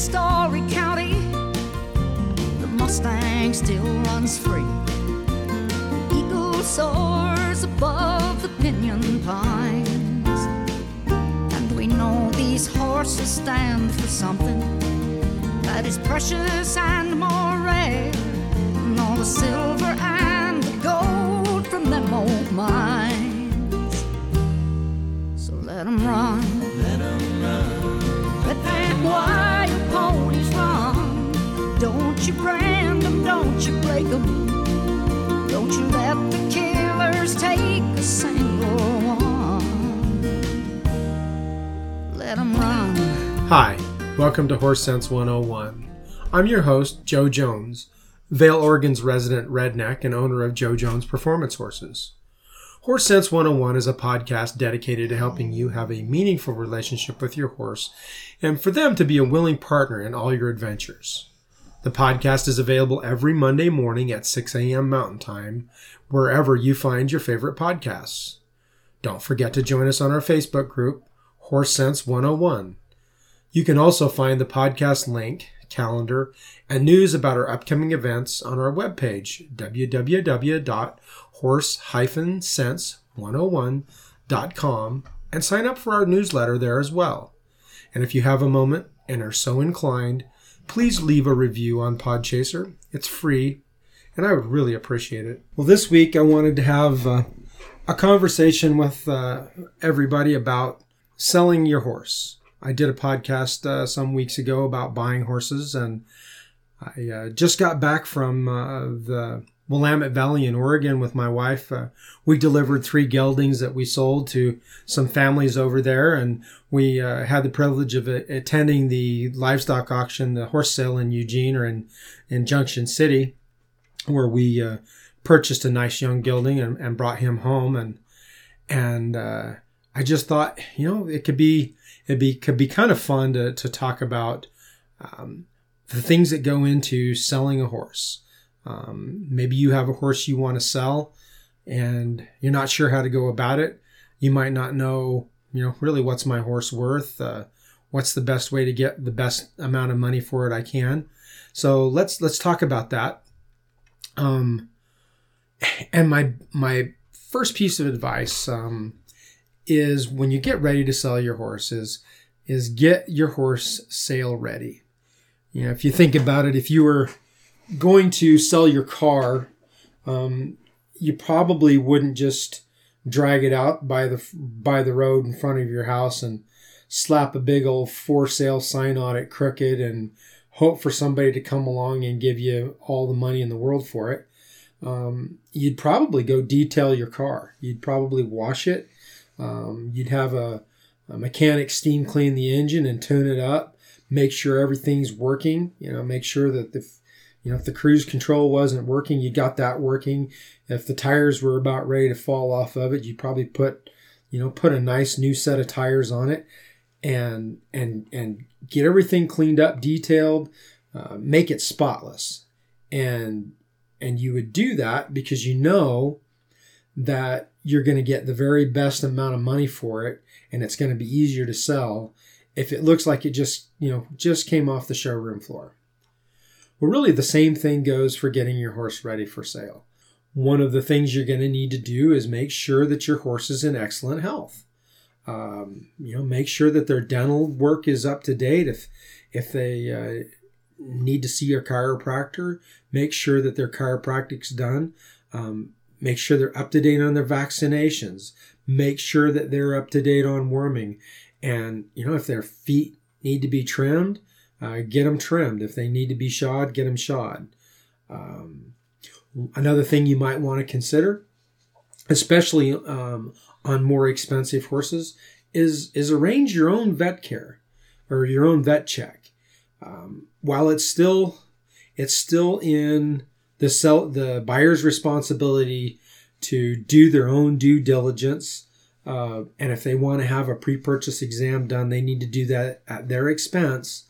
Storey County, the Mustang still runs free. The eagle soars above the pinyon pines. And we know these horses stand for something that is precious and more rare than all the silver you brand 'em, don't you break 'em. Don't you let the killers take a single one. Let 'em run. Hi, welcome to Horse Sense 101. I'm your host, Joe Jones, Vale, Oregon's resident redneck and owner of Joe Jones Performance Horses. Horse Sense 101 is a podcast dedicated to helping you have a meaningful relationship with your horse and for them to be a willing partner in all your adventures. The podcast is available every Monday morning at 6 a.m. Mountain Time, wherever you find your favorite podcasts. Don't forget to join us on our Facebook group, Horse Sense 101. You can also find the podcast link, calendar, and news about our upcoming events on our webpage, www.horse-sense101.com, and sign up for our newsletter there as well. And if you have a moment and are so inclined, please leave a review on Podchaser. It's free, and I would really appreciate it. Well, this week I wanted to have uh, a conversation with uh, everybody about selling your horse. I did a podcast uh, some weeks ago about buying horses, and I uh, just got back from uh, the Willamette Valley in Oregon with my wife. Uh, we delivered three geldings that we sold to some families over there, and we uh, had the privilege of uh, attending the livestock auction, the horse sale in Eugene or in, in Junction City, where we purchased a nice young gelding and, and brought him home. And and I just thought, you know, it could be it be could be kind of fun to to talk about um, the things that go into selling a horse. Um, maybe you have a horse you want to sell, and you're not sure how to go about it. You might not know, you know, really what's my horse worth. Uh, what's the best way to get the best amount of money for it I can. So let's let's talk about that. Um, and my my first piece of advice um, is when you get ready to sell your horse is, is get your horse sale ready. You know, if you think about it, if you were going to sell your car, um, you probably wouldn't just drag it out by the by the road in front of your house and slap a big old for sale sign on it crooked and hope for somebody to come along and give you all the money in the world for it. Um, you'd probably go detail your car. You'd probably wash it. Um, you'd have a, a mechanic steam clean the engine and tune it up, make sure everything's working. You know, make sure that the you know if the cruise control wasn't working, you got that working. If the tires were about ready to fall off of it, you probably put you know put a nice new set of tires on it and and and get everything cleaned up, detailed, uh, make it spotless, and and you would do that because you know that you're going to get the very best amount of money for it and it's going to be easier to sell if it looks like it just, you know, just came off the showroom floor. Well, really the same thing goes for getting your horse ready for sale. One of the things you're going to need to do is make sure that your horse is in excellent health. Um, you know, make sure that their dental work is up to date. If if they uh, need to see a chiropractor, make sure that their chiropractic's done. Um, Make sure they're up to date on their vaccinations. Make sure that they're up to date on worming. And, you know, if their feet need to be trimmed, uh, get them trimmed. If they need to be shod, get them shod. Um, another thing you might want to consider, especially um, on more expensive horses, is is arrange your own vet care or your own vet check. Um, while it's still it's still in the sell the buyer's responsibility to do their own due diligence. Uh, and if they want to have a pre-purchase exam done, they need to do that at their expense.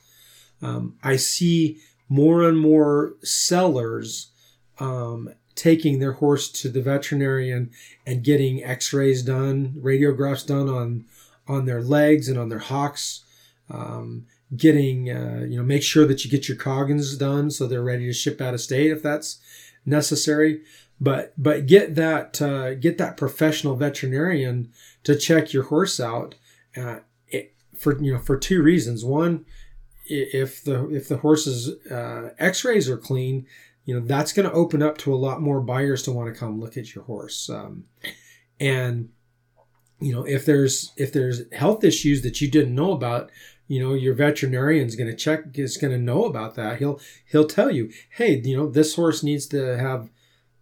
Um, I see more and more sellers um, taking their horse to the veterinarian and getting X-rays done, radiographs done on on their legs and on their hocks, Um, getting, uh, you know, make sure that you get your coggins done so they're ready to ship out of state if that's necessary. But but get that uh, get that professional veterinarian to check your horse out uh, it, for you know for two reasons. One, if the if the horse's uh, X-rays are clean, you know that's going to open up to a lot more buyers to want to come look at your horse. Um, and you know if there's if there's health issues that you didn't know about, you know your veterinarian's going to check is going to know about that. He'll he'll tell you, hey, you know this horse needs to have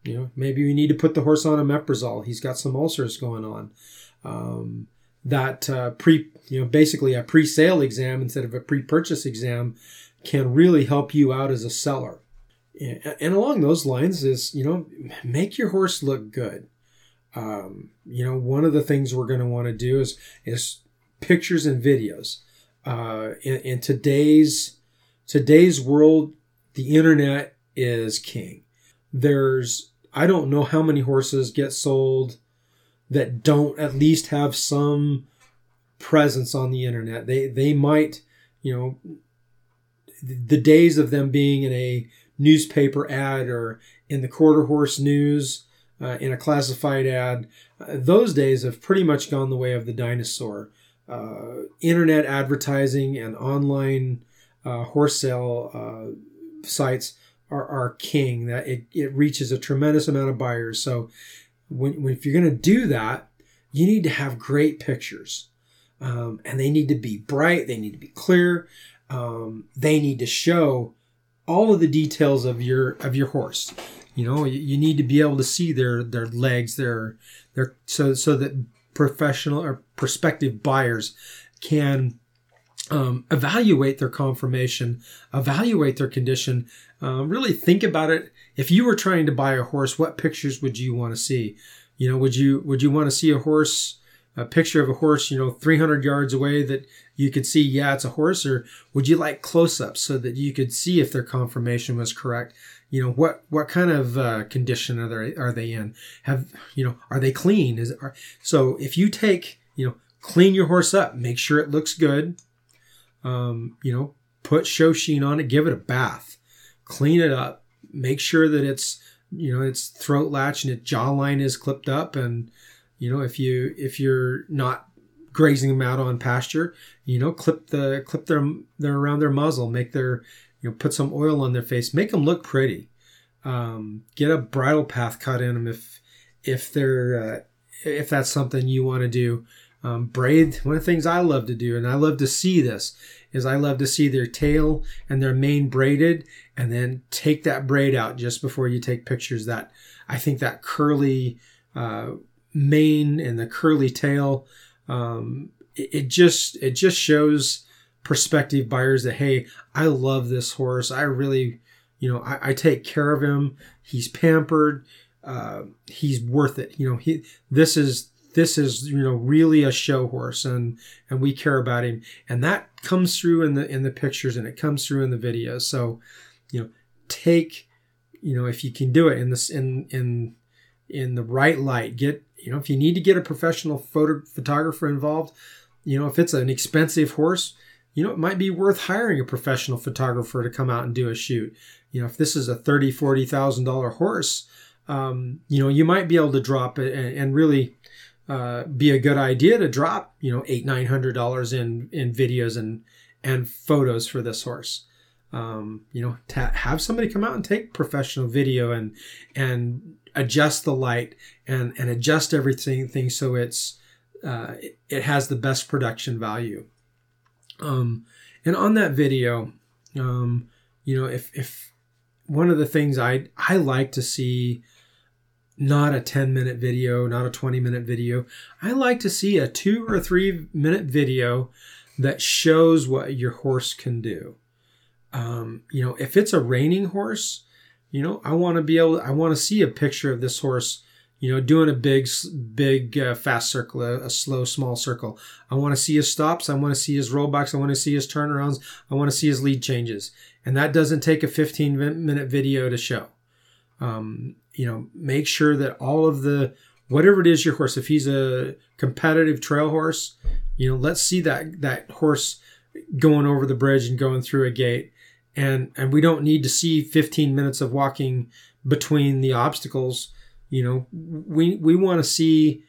you know, maybe we need to put the horse on omeprazole. He's got some ulcers going on. Um, that uh, pre, you know, basically a pre-sale exam instead of a pre-purchase exam can really help you out as a seller. And along those lines is, you know, make your horse look good. Um, you know, one of the things we're going to want to do is is pictures and videos. Uh, in, in today's today's world, the internet is king there's I don't know how many horses get sold that don't at least have some presence on the internet. They they might, you know, the days of them being in a newspaper ad or in the quarter horse news uh, in a classified ad, uh, those days have pretty much gone the way of the dinosaur. Uh, internet advertising and online uh, horse sale uh, sites are, are king. That it, it reaches a tremendous amount of buyers. So when, when if you're going to do that, you need to have great pictures, um, and they need to be bright. They need to be clear. Um, they need to show all of the details of your of your horse. You know, you, you need to be able to see their their legs, their their so so that professional or prospective buyers can um, evaluate their conformation, evaluate their condition, uh, really think about it. If you were trying to buy a horse, what pictures would you want to see? You know, would you would you want to see a horse, a picture of a horse, you know, 300 yards away that you could see, yeah, it's a horse, or would you like close-ups so that you could see if their conformation was correct? You know, what what kind of uh, condition are they are they in? Have you know, are they clean? Is are, so if you take you know, clean your horse up, make sure it looks good. Um, you know, put show sheen on it, give it a bath clean it up, make sure that it's you know its throat latch and its jawline is clipped up, and you know if you if you're not grazing them out on pasture, you know clip the clip their their around their muzzle, make their you know put some oil on their face, make them look pretty. Um, get a bridle path cut in them if if they're uh, if that's something you want to do. Um, braid one of the things I love to do, and I love to see this is I love to see their tail and their mane braided and then take that braid out just before you take pictures that I think that curly uh, mane and the curly tail um, it, it just it just shows prospective buyers that hey I love this horse. I really you know I, I take care of him. He's pampered. Uh, he's worth it. You know he this is this is you know really a show horse and and we care about him. And that comes through in the in the pictures and it comes through in the videos. So you know take you know if you can do it in this in in in the right light get you know if you need to get a professional photo photographer involved you know if it's an expensive horse you know it might be worth hiring a professional photographer to come out and do a shoot. You know if this is a 30 40 thousand dollar horse um, you know you might be able to drop it and, and really uh, be a good idea to drop you know eight nine hundred dollars in in videos and and photos for this horse. Um, you know to have somebody come out and take professional video and and adjust the light and and adjust everything thing so it's uh, it, it has the best production value. Um, and on that video um, you know if if one of the things i i like to see not a 10 minute video, not a 20 minute video. I like to see a two or three minute video that shows what your horse can do. Um, you know, if it's a reining horse, you know, I want to be able, I want to see a picture of this horse, you know, doing a big, big, uh, fast circle, a, a, slow, small circle. I want to see his stops. I want to see his rollbacks. I want to see his turnarounds. I want to see his lead changes. And that doesn't take a 15 minute video to show. Um, you know, make sure that all of the whatever it is your horse, if he's a competitive trail horse, you know, let's see that that horse going over the bridge and going through a gate. And, and we don't need to see 15 minutes of walking between the obstacles. You know, we, we want to see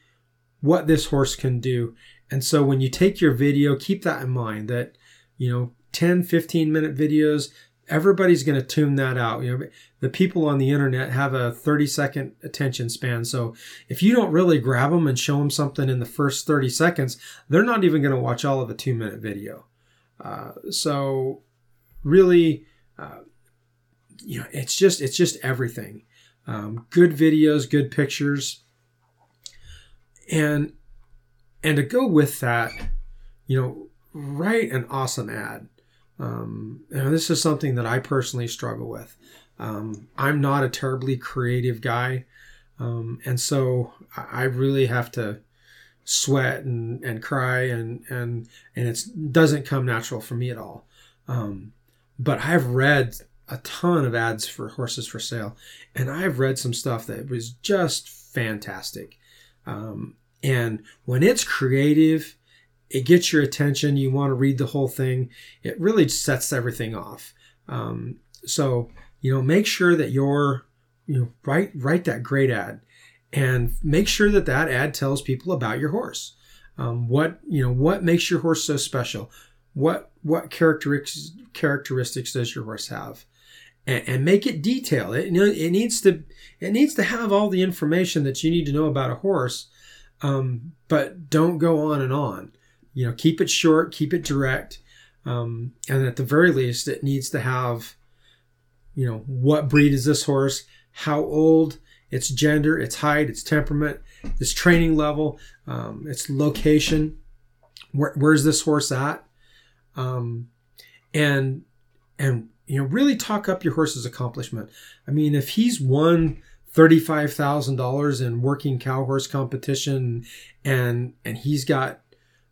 what this horse can do. And so when you take your video, keep that in mind that, you know, 10, 15 minute videos, everybody's going to tune that out. You know, the people on the internet have a 30 second attention span. So if you don't really grab them and show them something in the first 30 seconds, they're not even going to watch all of a two minute video. Uh, so really, uh, you know, it's just, it's just everything. Um, good videos, good pictures. And, and to go with that, you know, write an awesome ad. Um, and this is something that I personally struggle with. Um, I'm not a terribly creative guy. Um, and so I really have to sweat and, and cry and, and, and it doesn't come natural for me at all. Um, but I've read a ton of ads for horses for sale and I've read some stuff that was just fantastic. Um, and when it's creative it gets your attention. You want to read the whole thing. It really sets everything off. Um, so you know, make sure that you're you know write write that great ad, and make sure that that ad tells people about your horse. Um, what you know, what makes your horse so special? What what characteristics characteristics does your horse have? And, and make it detailed. It, it needs to it needs to have all the information that you need to know about a horse, um, but don't go on and on you know keep it short keep it direct um, and at the very least it needs to have you know what breed is this horse how old its gender its height its temperament its training level um, its location Where, where's this horse at? Um, and and you know really talk up your horse's accomplishment. I mean if he's won $35,000 in working cow horse competition and and he's got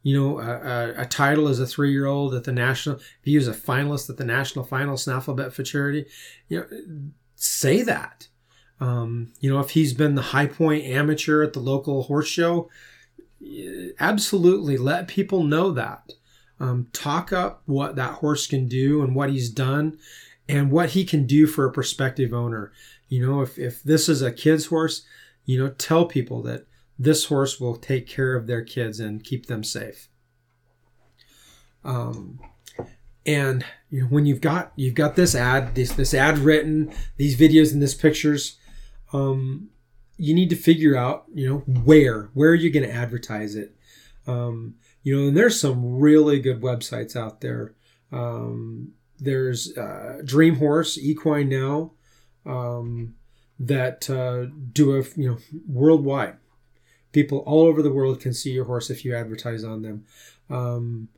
you know, a, a, a title as a three year old at the national, if he was a finalist at the national final snaffle bit futurity, you know, say that. Um, you know, if he's been the high point amateur at the local horse show, absolutely let people know that. Um, talk up what that horse can do and what he's done and what he can do for a prospective owner. You know, if, if this is a kid's horse, you know, tell people that this horse will take care of their kids and keep them safe. Um, and you know, when you've got you've got this ad, this this ad written, these videos and this pictures, um, you need to figure out you know where where are you going to advertise it. Um, you know, and there's some really good websites out there. Um, there's uh, Dream Horse, Equine Now, um, that uh, do a you know worldwide people all over the world can see your horse if you advertise on them. Um,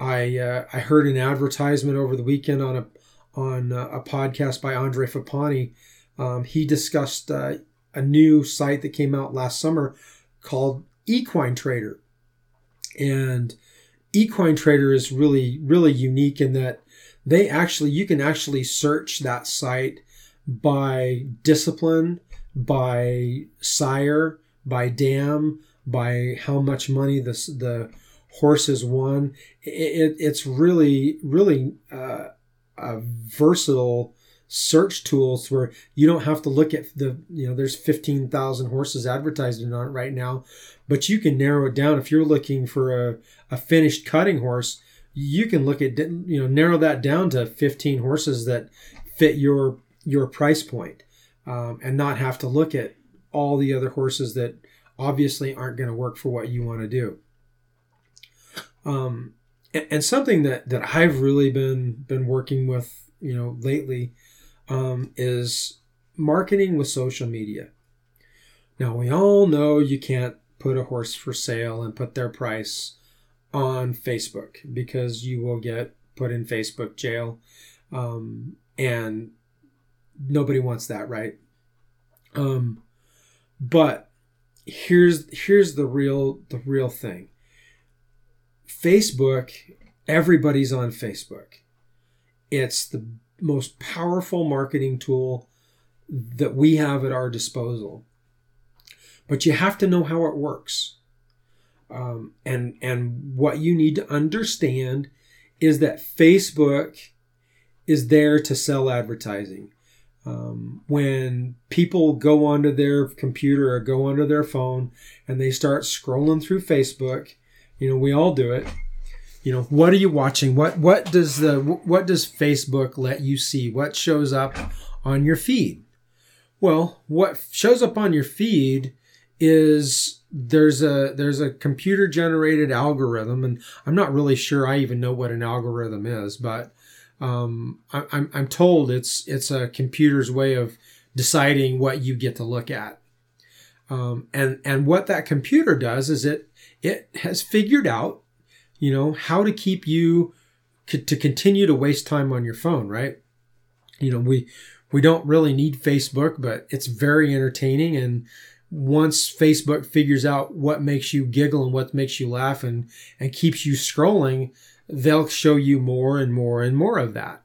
I uh, I heard an advertisement over the weekend on a on a, podcast by Andre Fappani. Um, he discussed uh, a new site that came out last summer called Equine Trader, and Equine Trader is really really unique in that they actually you can actually search that site by discipline, by sire, by dam, by how much money the the horse has won. It, it, it's really, really uh, a versatile search tools where you don't have to look at the you know there's 15,000 horses advertised on it right now but you can narrow it down if you're looking for a, a finished cutting horse you can look at you know narrow that down to 15 horses that fit your your price point um, and not have to look at all the other horses that obviously aren't going to work for what you want to do. Um, and, and, something that, that I've really been been working with, you know, lately, um, is marketing with social media. Now we all know you can't put a horse for sale and put their price on Facebook because you will get put in Facebook jail, um, and nobody wants that, right? Um, but here's here's the real the real thing. Facebook, everybody's on Facebook. It's the most powerful marketing tool that we have at our disposal. But you have to know how it works. Um, and and what you need to understand is that Facebook is there to sell advertising. Um, when people go onto their computer or go onto their phone and they start scrolling through Facebook, you know, we all do it. You know, what are you watching? What what does the what does Facebook let you see? What shows up on your feed? Well, what shows up on your feed is there's a there's a computer generated algorithm, and I'm not really sure I even know what an algorithm is, but um, I, I'm I'm told it's it's a computer's way of deciding what you get to look at. Um, and and what that computer does is it it has figured out, you know, how to keep you to continue to waste time on your phone, right? You know, we we don't really need Facebook, but it's very entertaining. And once Facebook figures out what makes you giggle and what makes you laugh and, and keeps you scrolling, they'll show you more and more and more of that.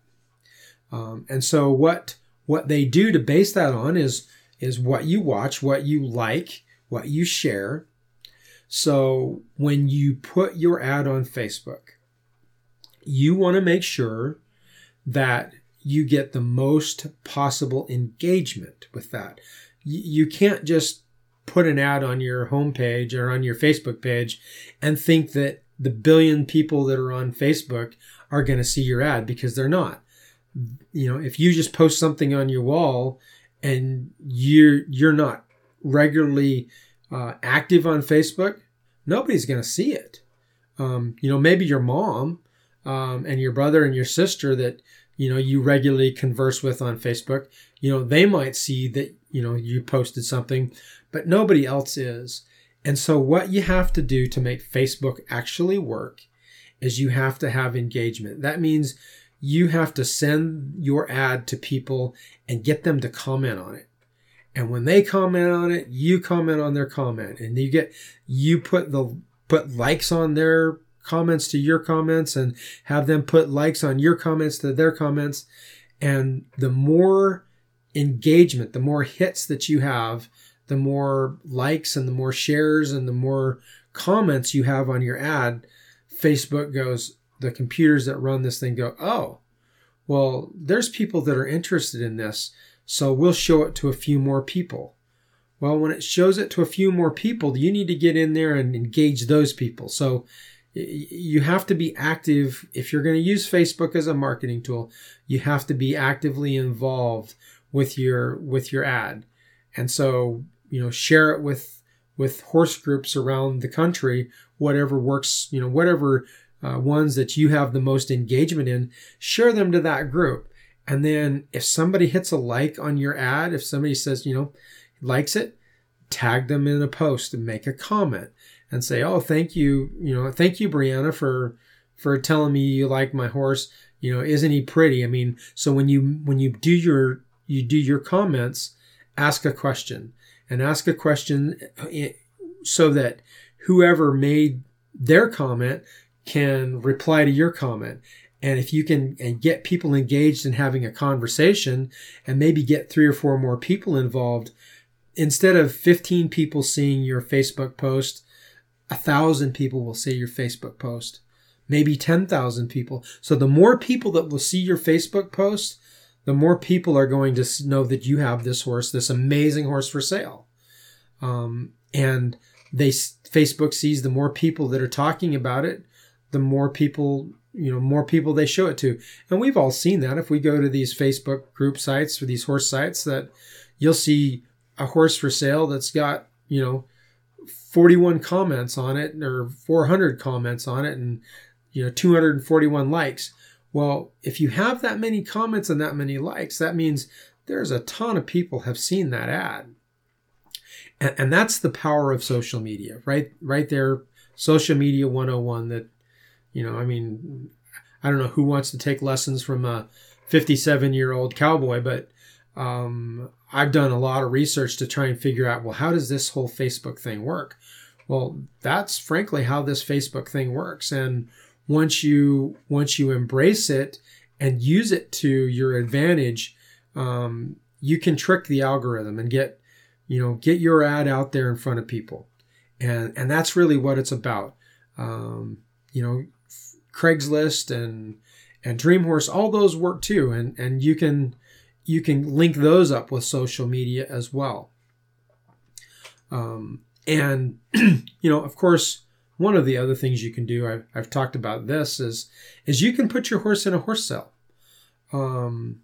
Um, and so what what they do to base that on is is what you watch, what you like, what you share. So when you put your ad on Facebook, you want to make sure that you get the most possible engagement with that. You can't just put an ad on your homepage or on your Facebook page and think that the billion people that are on Facebook are going to see your ad because they're not. You know, if you just post something on your wall and you're you're not regularly uh, active on Facebook, nobody's going to see it. Um, you know, maybe your mom um, and your brother and your sister that you know you regularly converse with on Facebook, you know, they might see that you know you posted something, but nobody else is. And so what you have to do to make Facebook actually work is you have to have engagement. That means you have to send your ad to people and get them to comment on it. And when they comment on it, you comment on their comment and you get you put the put likes on their comments to your comments and have them put likes on your comments to their comments. And the more engagement, the more hits that you have, the more likes and the more shares and the more comments you have on your ad, Facebook goes, the computers that run this thing go, oh, well, there's people that are interested in this, so we'll show it to a few more people. Well, when it shows it to a few more people, you need to get in there and engage those people. So you have to be active if you're going to use Facebook as a marketing tool. You have to be actively involved with your with your ad, and so you know share it with with horse groups around the country. Whatever works, you know, whatever uh, ones that you have the most engagement in, share them to that group. And then if somebody hits a like on your ad, if somebody says you know likes it, tag them in a post and make a comment and say, "Oh, thank you, you know, thank you, Brianna, for for telling me you like my horse. You know, isn't he pretty? I mean, so when you when you do your you do your comments, ask a question and ask a question eh, so that whoever made their comment can reply to your comment. And if you can and get people engaged in having a conversation and maybe get three or four more people involved, instead of 15 people seeing your Facebook post, a thousand people will see your Facebook post, maybe 10,000 people. So the more people that will see your Facebook post, the more people are going to know that you have this horse, this amazing horse for sale. Um, and they, Facebook sees the more people that are talking about it, the more people, you know, more people they show it to. And we've all seen that. If we go to these Facebook group sites or these horse sites that you'll see a horse for sale that's got, you know, 41 comments on it or 400 comments on it and you know 241 likes well if you have that many comments and that many likes that means there's a ton of people have seen that ad and, and that's the power of social media right right there social media 101 that you know i mean i don't know who wants to take lessons from a 57 year old cowboy but um, I've done a lot of research to try and figure out, well, how does this whole Facebook thing work? Well, that's frankly how this Facebook thing works. And once you once you embrace it and use it to your advantage, um, you can trick the algorithm and get you know get your ad out there in front of people, and and that's really what it's about. Um, you know, Craigslist and and Dream Horse, all those work too, and and you can you can link those up with social media as well. Um, and you know, of course, one of the other things you can do, I've, I've talked about this, is is you can put your horse in a horse sale. Um,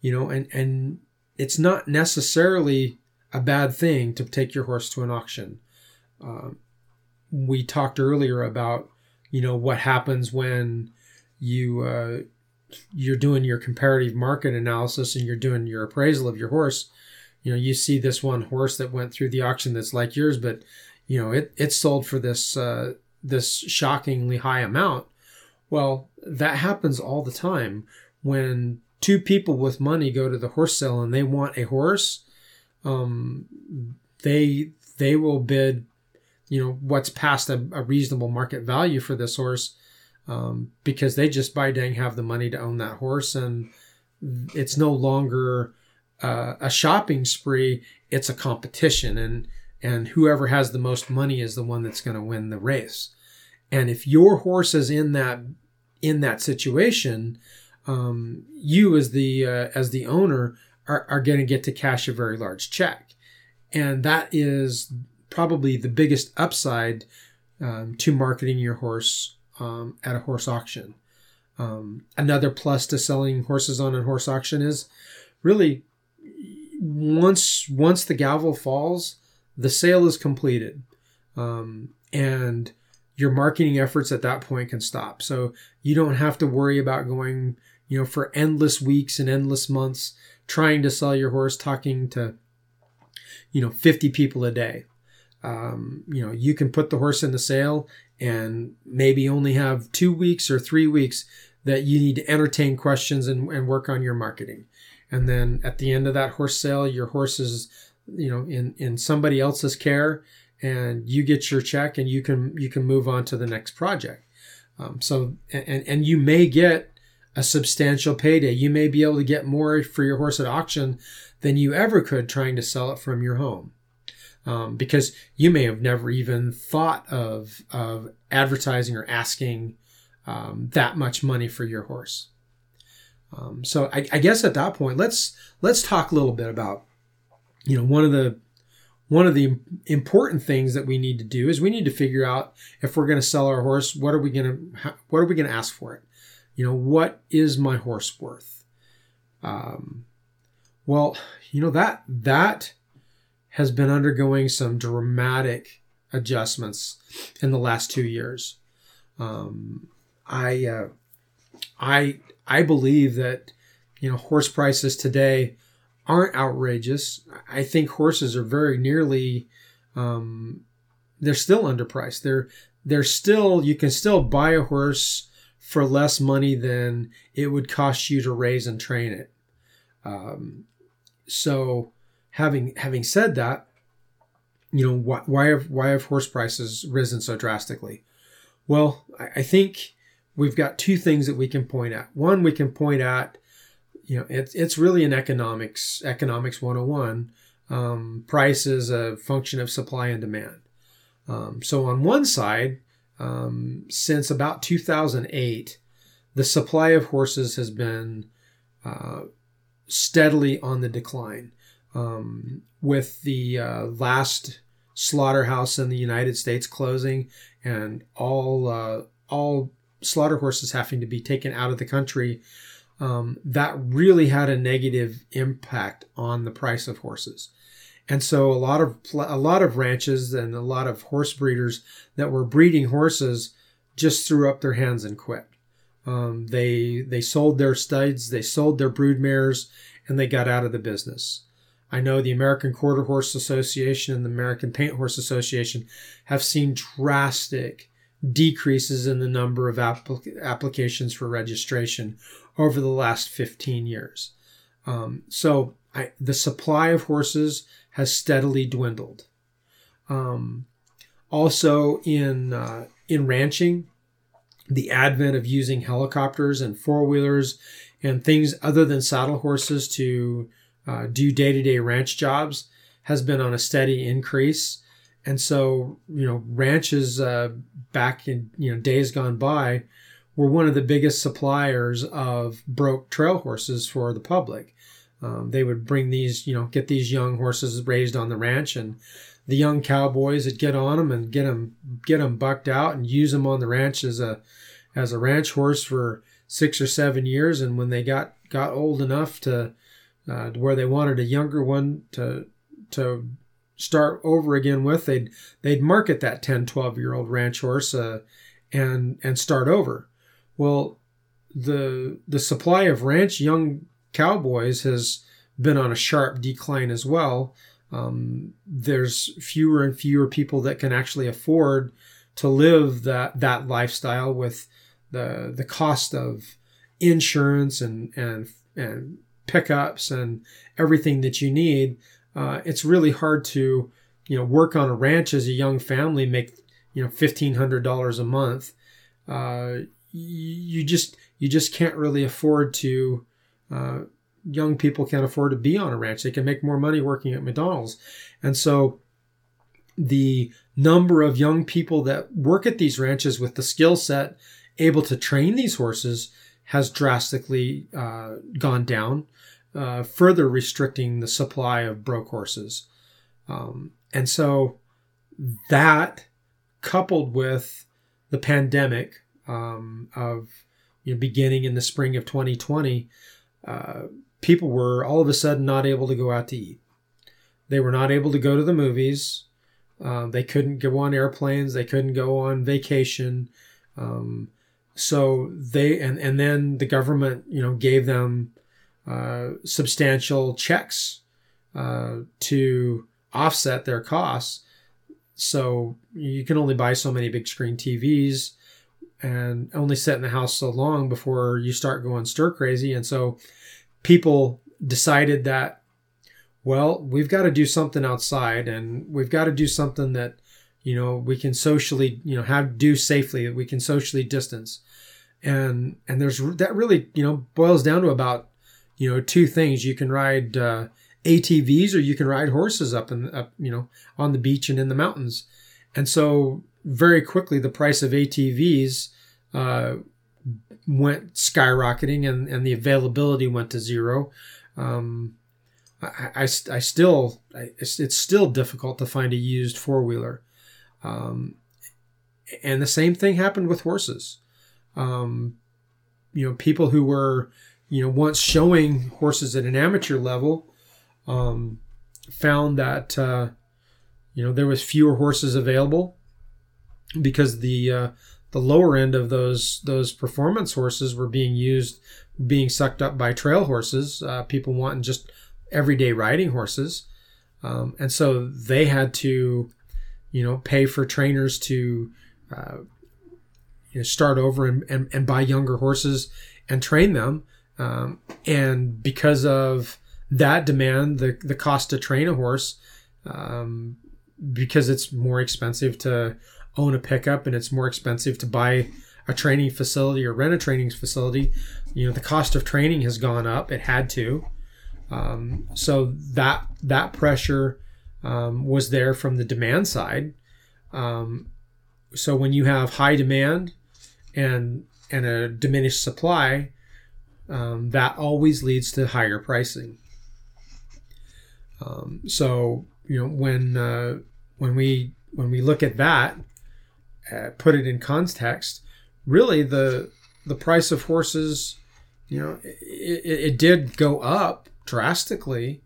you know, and and it's not necessarily a bad thing to take your horse to an auction. Um, we talked earlier about you know what happens when you uh, you're doing your comparative market analysis and you're doing your appraisal of your horse you know you see this one horse that went through the auction that's like yours but you know it it sold for this uh, this shockingly high amount. Well that happens all the time when two people with money go to the horse sale and they want a horse um, they they will bid you know what's past a, a reasonable market value for this horse um, because they just by dang have the money to own that horse and it's no longer uh, a shopping spree it's a competition. And and whoever has the most money is the one that's going to win the race and if your horse is in that in that situation um, you as the uh, as the owner are, are going to get to cash a very large check and that is probably the biggest upside um, to marketing your horse um, at a horse auction. Um, another plus to selling horses on a horse auction is really once once the gavel falls, the sale is completed, um, and your marketing efforts at that point can stop. So you don't have to worry about going, you know, for endless weeks and endless months trying to sell your horse, talking to, you know, 50 people a day. Um, you know, you can put the horse in the sale and maybe only have two weeks or three weeks that you need to entertain questions and, and work on your marketing. And then at the end of that horse sale, your horse is, you know, in, in somebody else's care and you get your check and you can, you can move on to the next project. Um, so, and, and you may get a substantial payday. You may be able to get more for your horse at auction than you ever could trying to sell it from your home um, because you may have never even thought of of advertising or asking um, that much money for your horse. Um, so I, I, guess at that point, let's let's talk a little bit about you know one of the one of the important things that we need to do is we need to figure out if we're going to sell our horse, what are we going to what are we going to ask for it? You know, what is my horse worth? Um, well, you know that that has been undergoing some dramatic adjustments in the last two years. Um, I uh, I I believe that you know horse prices today aren't outrageous. I think horses are very nearly um, they're still underpriced. They're they're still you can still buy a horse for less money than it would cost you to raise and train it. Um, so having having said that, you know why, why have why have horse prices risen so drastically? Well, I, I think we've got two things that we can point at. One, we can point at, you know, it's it's really an economics economics 101. Um, price is a function of supply and demand. Um, so on one side, um, since about 2008, the supply of horses has been uh, steadily on the decline um, with the uh, last slaughterhouse in the United States closing and all uh, all slaughter horses having to be taken out of the country, um, that really had a negative impact on the price of horses. And so a lot of a lot of ranches and a lot of horse breeders that were breeding horses just threw up their hands and quit. Um, they they sold their studs, they sold their brood mares, and they got out of the business. I know the American Quarter Horse Association and the American Paint Horse Association have seen drastic decreases in the number of applic- applications for registration over the last 15 years. Um, so I, the supply of horses has steadily dwindled. Um, also in uh, in ranching, the advent of using helicopters and four wheelers and things other than saddle horses to uh, do day to day ranch jobs has been on a steady increase. And so, you know, ranches uh, back in you know days gone by were one of the biggest suppliers of broke trail horses for the public. Um, they would bring these, you know, get these young horses raised on the ranch, and the young cowboys would get on them and get them get them bucked out and use them on the ranch as a as a ranch horse for six or seven years. And when they got got old enough to, uh, where they wanted a younger one to to start over again with, they'd they'd market that 10, 12 year old ranch horse uh, and and start over. Well, the the supply of ranch young cowboys has been on a sharp decline as well. Um, there's fewer and fewer people that can actually afford to live that that lifestyle with the the cost of insurance and and and pickups and everything that you need. Uh, it's really hard to you know work on a ranch as a young family, make you know fifteen hundred dollars a month. Uh, you just you just can't really afford to uh, young people can't afford to be on a ranch. They can make more money working at mcdonald's. And so the number of young people that work at these ranches with the skill set able to train these horses has drastically uh, gone down uh, further restricting the supply of broke horses. Um, and so that coupled with the pandemic um, of you know, beginning in the spring of 2020, uh, people were all of a sudden not able to go out to eat. They were not able to go to the movies. Uh, they couldn't go on airplanes. They couldn't go on vacation. Um, so they and and then the government, you know, gave them uh, substantial checks uh, to offset their costs. So you can only buy so many big screen TVs and only sit in the house so long before you start going stir crazy. And so people decided that, well, we've got to do something outside and we've got to do something that, you know, we can socially, you know, have do safely, that we can socially distance. And, and there's that really, you know, boils down to about, you know, two things. You can ride, uh, ATVs or you can ride horses up and up, you know, on the beach and in the mountains. And so very quickly the price of ATVs uh, went skyrocketing and, and the availability went to zero. Um, I, I, I, still, I, it's still difficult to find a used four wheeler. Um, and the same thing happened with horses. Um, you know, people who were, you know, once showing horses at an amateur level, um, found that, uh, you know, there was fewer horses available because the uh, the lower end of those those performance horses were being used, being sucked up by trail horses. Uh, people wanting just everyday riding horses, um, and so they had to, you know, pay for trainers to, uh, you know, start over and, and, and buy younger horses and train them. Um, and because of that demand, the the cost to train a horse, um, because it's more expensive to own a pickup and it's more expensive to buy a training facility or rent a training facility, you know, the cost of training has gone up. It had to. Um, so that that pressure um, was there from the demand side. Um, so when you have high demand and and a diminished supply, um, that always leads to higher pricing. Um, so you know when uh, when we when we look at that, uh, put it in context, really the the price of horses, you know, it, it did go up drastically,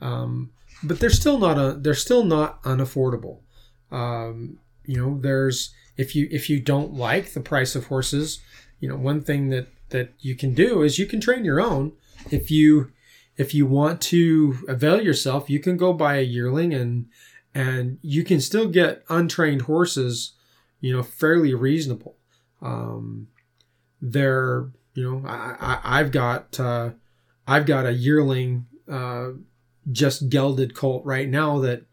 um, but they're still not a, they're still not unaffordable. Um, you know, there's if you if you don't like the price of horses, you know, one thing that that you can do is you can train your own. If you if you want to avail yourself, you can go buy a yearling and and you can still get untrained horses you know, fairly reasonable. Um, they're, you know, I, I have got uh, I've got a yearling uh, just gelded colt right now that,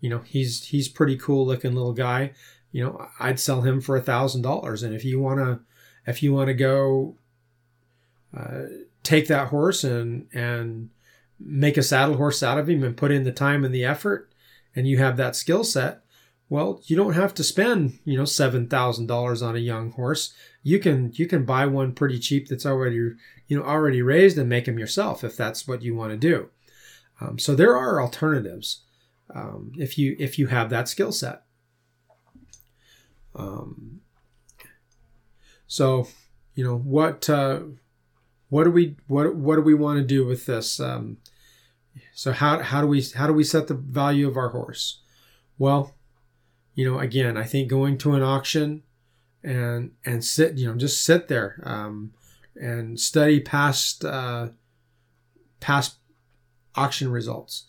you know, he's he's pretty cool looking little guy. You know, I'd sell him for a thousand dollars, and if you wanna if you wanna go uh, take that horse and and make a saddle horse out of him and put in the time and the effort, and you have that skill set, well, you don't have to spend, you know, seven thousand dollars on a young horse. You can you can buy one pretty cheap that's already you know already raised and make them yourself if that's what you want to do. Um, so there are alternatives um, if you if you have that skill set. Um, so you know what uh, what do we what what do we want to do with this? Um, so how how do we how do we set the value of our horse? Well, you know, again, I think going to an auction and and sit, you know, just sit there um, and study past uh, past auction results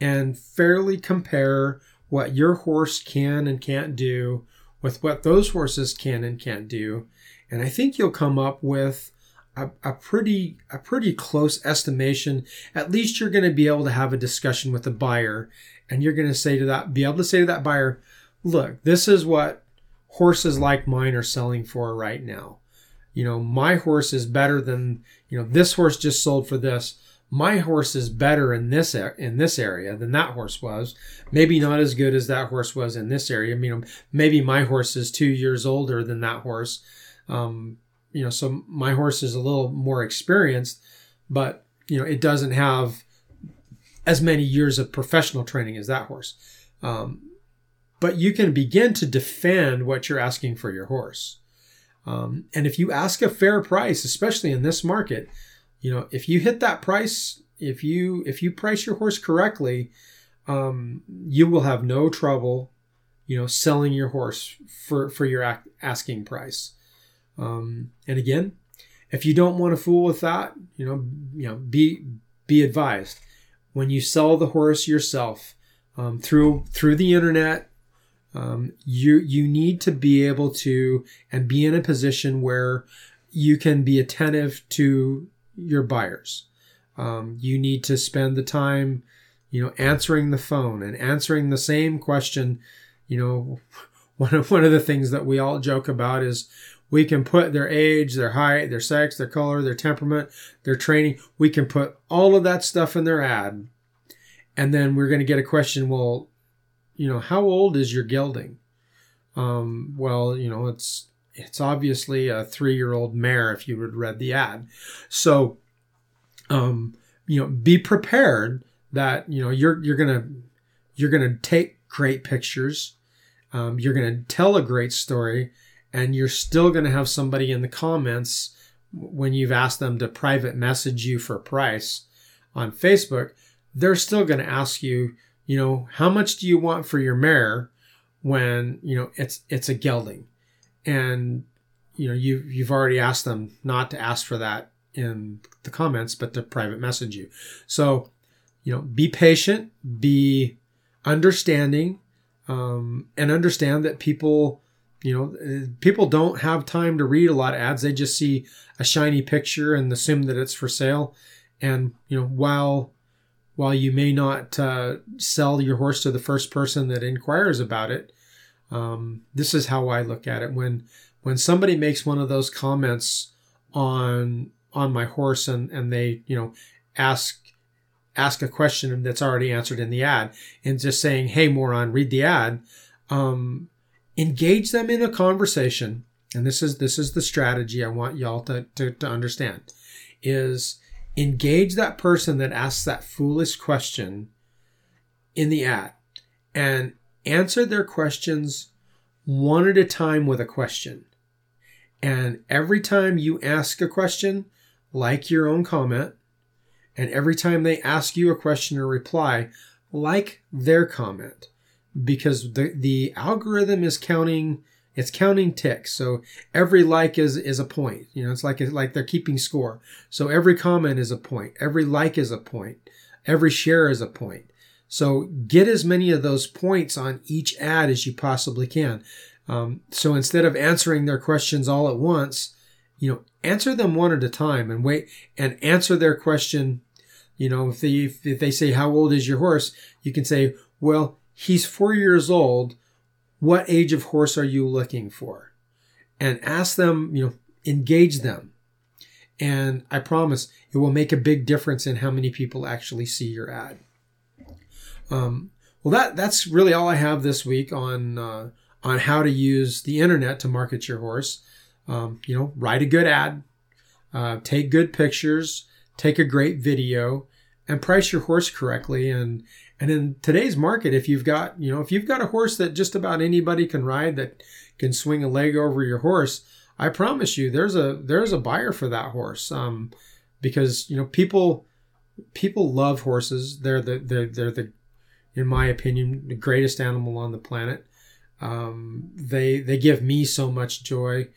and fairly compare what your horse can and can't do with what those horses can and can't do, and I think you'll come up with a, a pretty a pretty close estimation. At least you're going to be able to have a discussion with the buyer, and you're going to say to that be able to say to that buyer, look, this is what horses like mine are selling for right now. You know, my horse is better than, you know, this horse just sold for this. My horse is better in this in this area than that horse was. Maybe not as good as that horse was in this area. I mean, maybe my horse is two years older than that horse. Um, you know, so my horse is a little more experienced, but you know, it doesn't have as many years of professional training as that horse. Um, but you can begin to defend what you're asking for your horse. Um, and if you ask a fair price, especially in this market, you know, if you hit that price, if you if you price your horse correctly, um, you will have no trouble, you know, selling your horse for for your asking price. Um, and again, if you don't want to fool with that, you know, you know, be be advised when you sell the horse yourself um, through through the internet um, you you need to be able to and be in a position where you can be attentive to your buyers. Um, you need to spend the time, you know, answering the phone and answering the same question. You know, one of one of the things that we all joke about is we can put their age, their height, their sex, their color, their temperament, their training. We can put all of that stuff in their ad. And then we're going to get a question, well, you know, how old is your gelding? Um, well, you know, it's it's obviously a three-year-old mare if you had read the ad. So, um, you know, be prepared that you know you're you're gonna you're gonna take great pictures, um, you're gonna tell a great story, and you're still gonna have somebody in the comments when you've asked them to private message you for price on Facebook. They're still gonna ask you you know, how much do you want for your mare when, you know, it's it's a gelding? And you know, you you've already asked them not to ask for that in the comments, but to private message you. So, you know, be patient, be understanding, um, and understand that people, you know, people don't have time to read a lot of ads. They just see a shiny picture and assume that it's for sale. And you know, while while you may not uh, sell your horse to the first person that inquires about it, um, this is how I look at it. When when somebody makes one of those comments on on my horse and and they you know ask ask a question that's already answered in the ad and just saying, "Hey, moron, read the ad," um, engage them in a conversation. And this is this is the strategy I want y'all to, to, to understand is engage that person that asks that foolish question in the ad and answer their questions one at a time with a question. And every time you ask a question, like your own comment, and every time they ask you a question or reply, like their comment, because the, the algorithm is counting it's counting ticks. So every like is, is a point. You know, it's like, it's like they're keeping score. So every comment is a point. Every like is a point. Every share is a point. So get as many of those points on each ad as you possibly can. Um, so instead of answering their questions all at once, you know, answer them one at a time and wait and answer their question. You know, if they, if they say, how old is your horse? You can say, well, he's four years old what age of horse are you looking for? And ask them, you know, engage them. And I promise it will make a big difference in how many people actually see your ad. Um, Well, that that's really all I have this week on uh, on how to use the internet to market your horse. Um, you know, write a good ad, uh, take good pictures, take a great video, and price your horse correctly. And and in today's market, if you've got you know if you've got a horse that just about anybody can ride that can swing a leg over your horse, I promise you, there's a there's a buyer for that horse. Um, because you know people people love horses. They're the they're, they're the in my opinion the greatest animal on the planet. Um, they they give me so much joy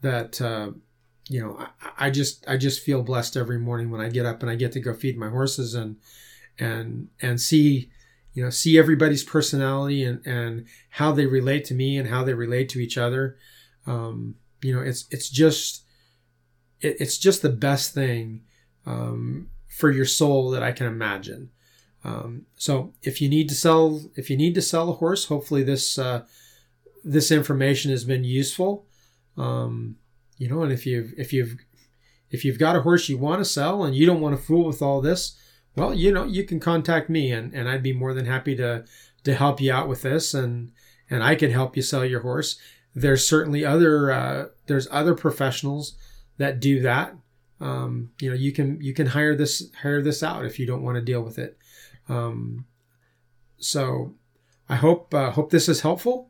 that uh, you know I, I just I just feel blessed every morning when I get up and I get to go feed my horses and and and see you know see everybody's personality and and how they relate to me and how they relate to each other. Um, you know it's it's just it, it's just the best thing um, for your soul that I can imagine. Um, so if you need to sell, if you need to sell a horse, hopefully this uh, this information has been useful. Um, you know, and if you've if you've if you've got a horse you want to sell and you don't want to fool with all this, well, you know, you can contact me and, and I'd be more than happy to to help you out with this and and I can help you sell your horse. There's certainly other uh, there's other professionals that do that. Um, you know, you can you can hire this hire this out if you don't want to deal with it. Um, so I hope uh, hope this is helpful,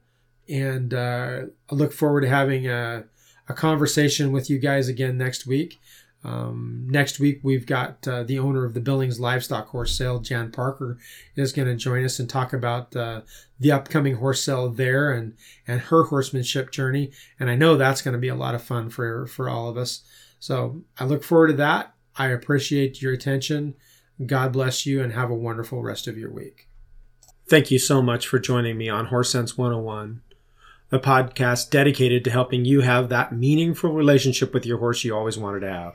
and uh, I look forward to having a, a conversation with you guys again next week. Um, next week, we've got uh, the owner of the Billings Livestock Horse Sale, Jan Parker, is going to join us and talk about uh, the upcoming horse sale there and and her horsemanship journey. And I know that's going to be a lot of fun for for all of us. So I look forward to that. I appreciate your attention. God bless you and have a wonderful rest of your week. Thank you so much for joining me on Horse Sense 101, the podcast dedicated to helping you have that meaningful relationship with your horse you always wanted to have.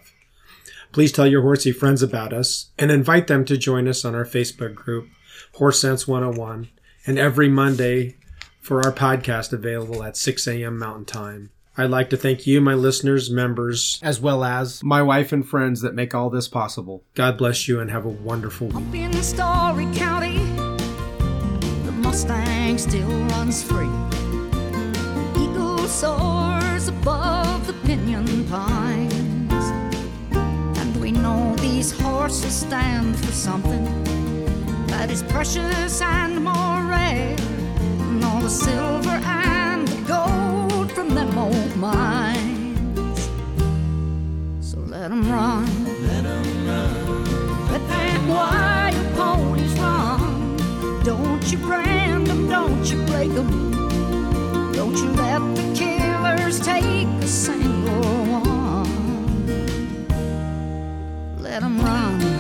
Please tell your horsey friends about us and invite them to join us on our Facebook group, Horse Sense 101, and every Monday for our podcast available at 6 a.m. Mountain Time. I'd like to thank you, my listeners, members, as well as my wife and friends that make all this possible. God bless you and have a wonderful week. Up in Storey County, the Mustang still runs free. Eagle soars above the pinyon pines. And we know these horses stand for something that is precious and more rare than all the silver and the gold from them old mines. So let 'em run. Let 'em run. Let them wild ponies run. Don't you brand 'em, don't you break 'em. Don't you let the killers take a single one. Let Let 'em run.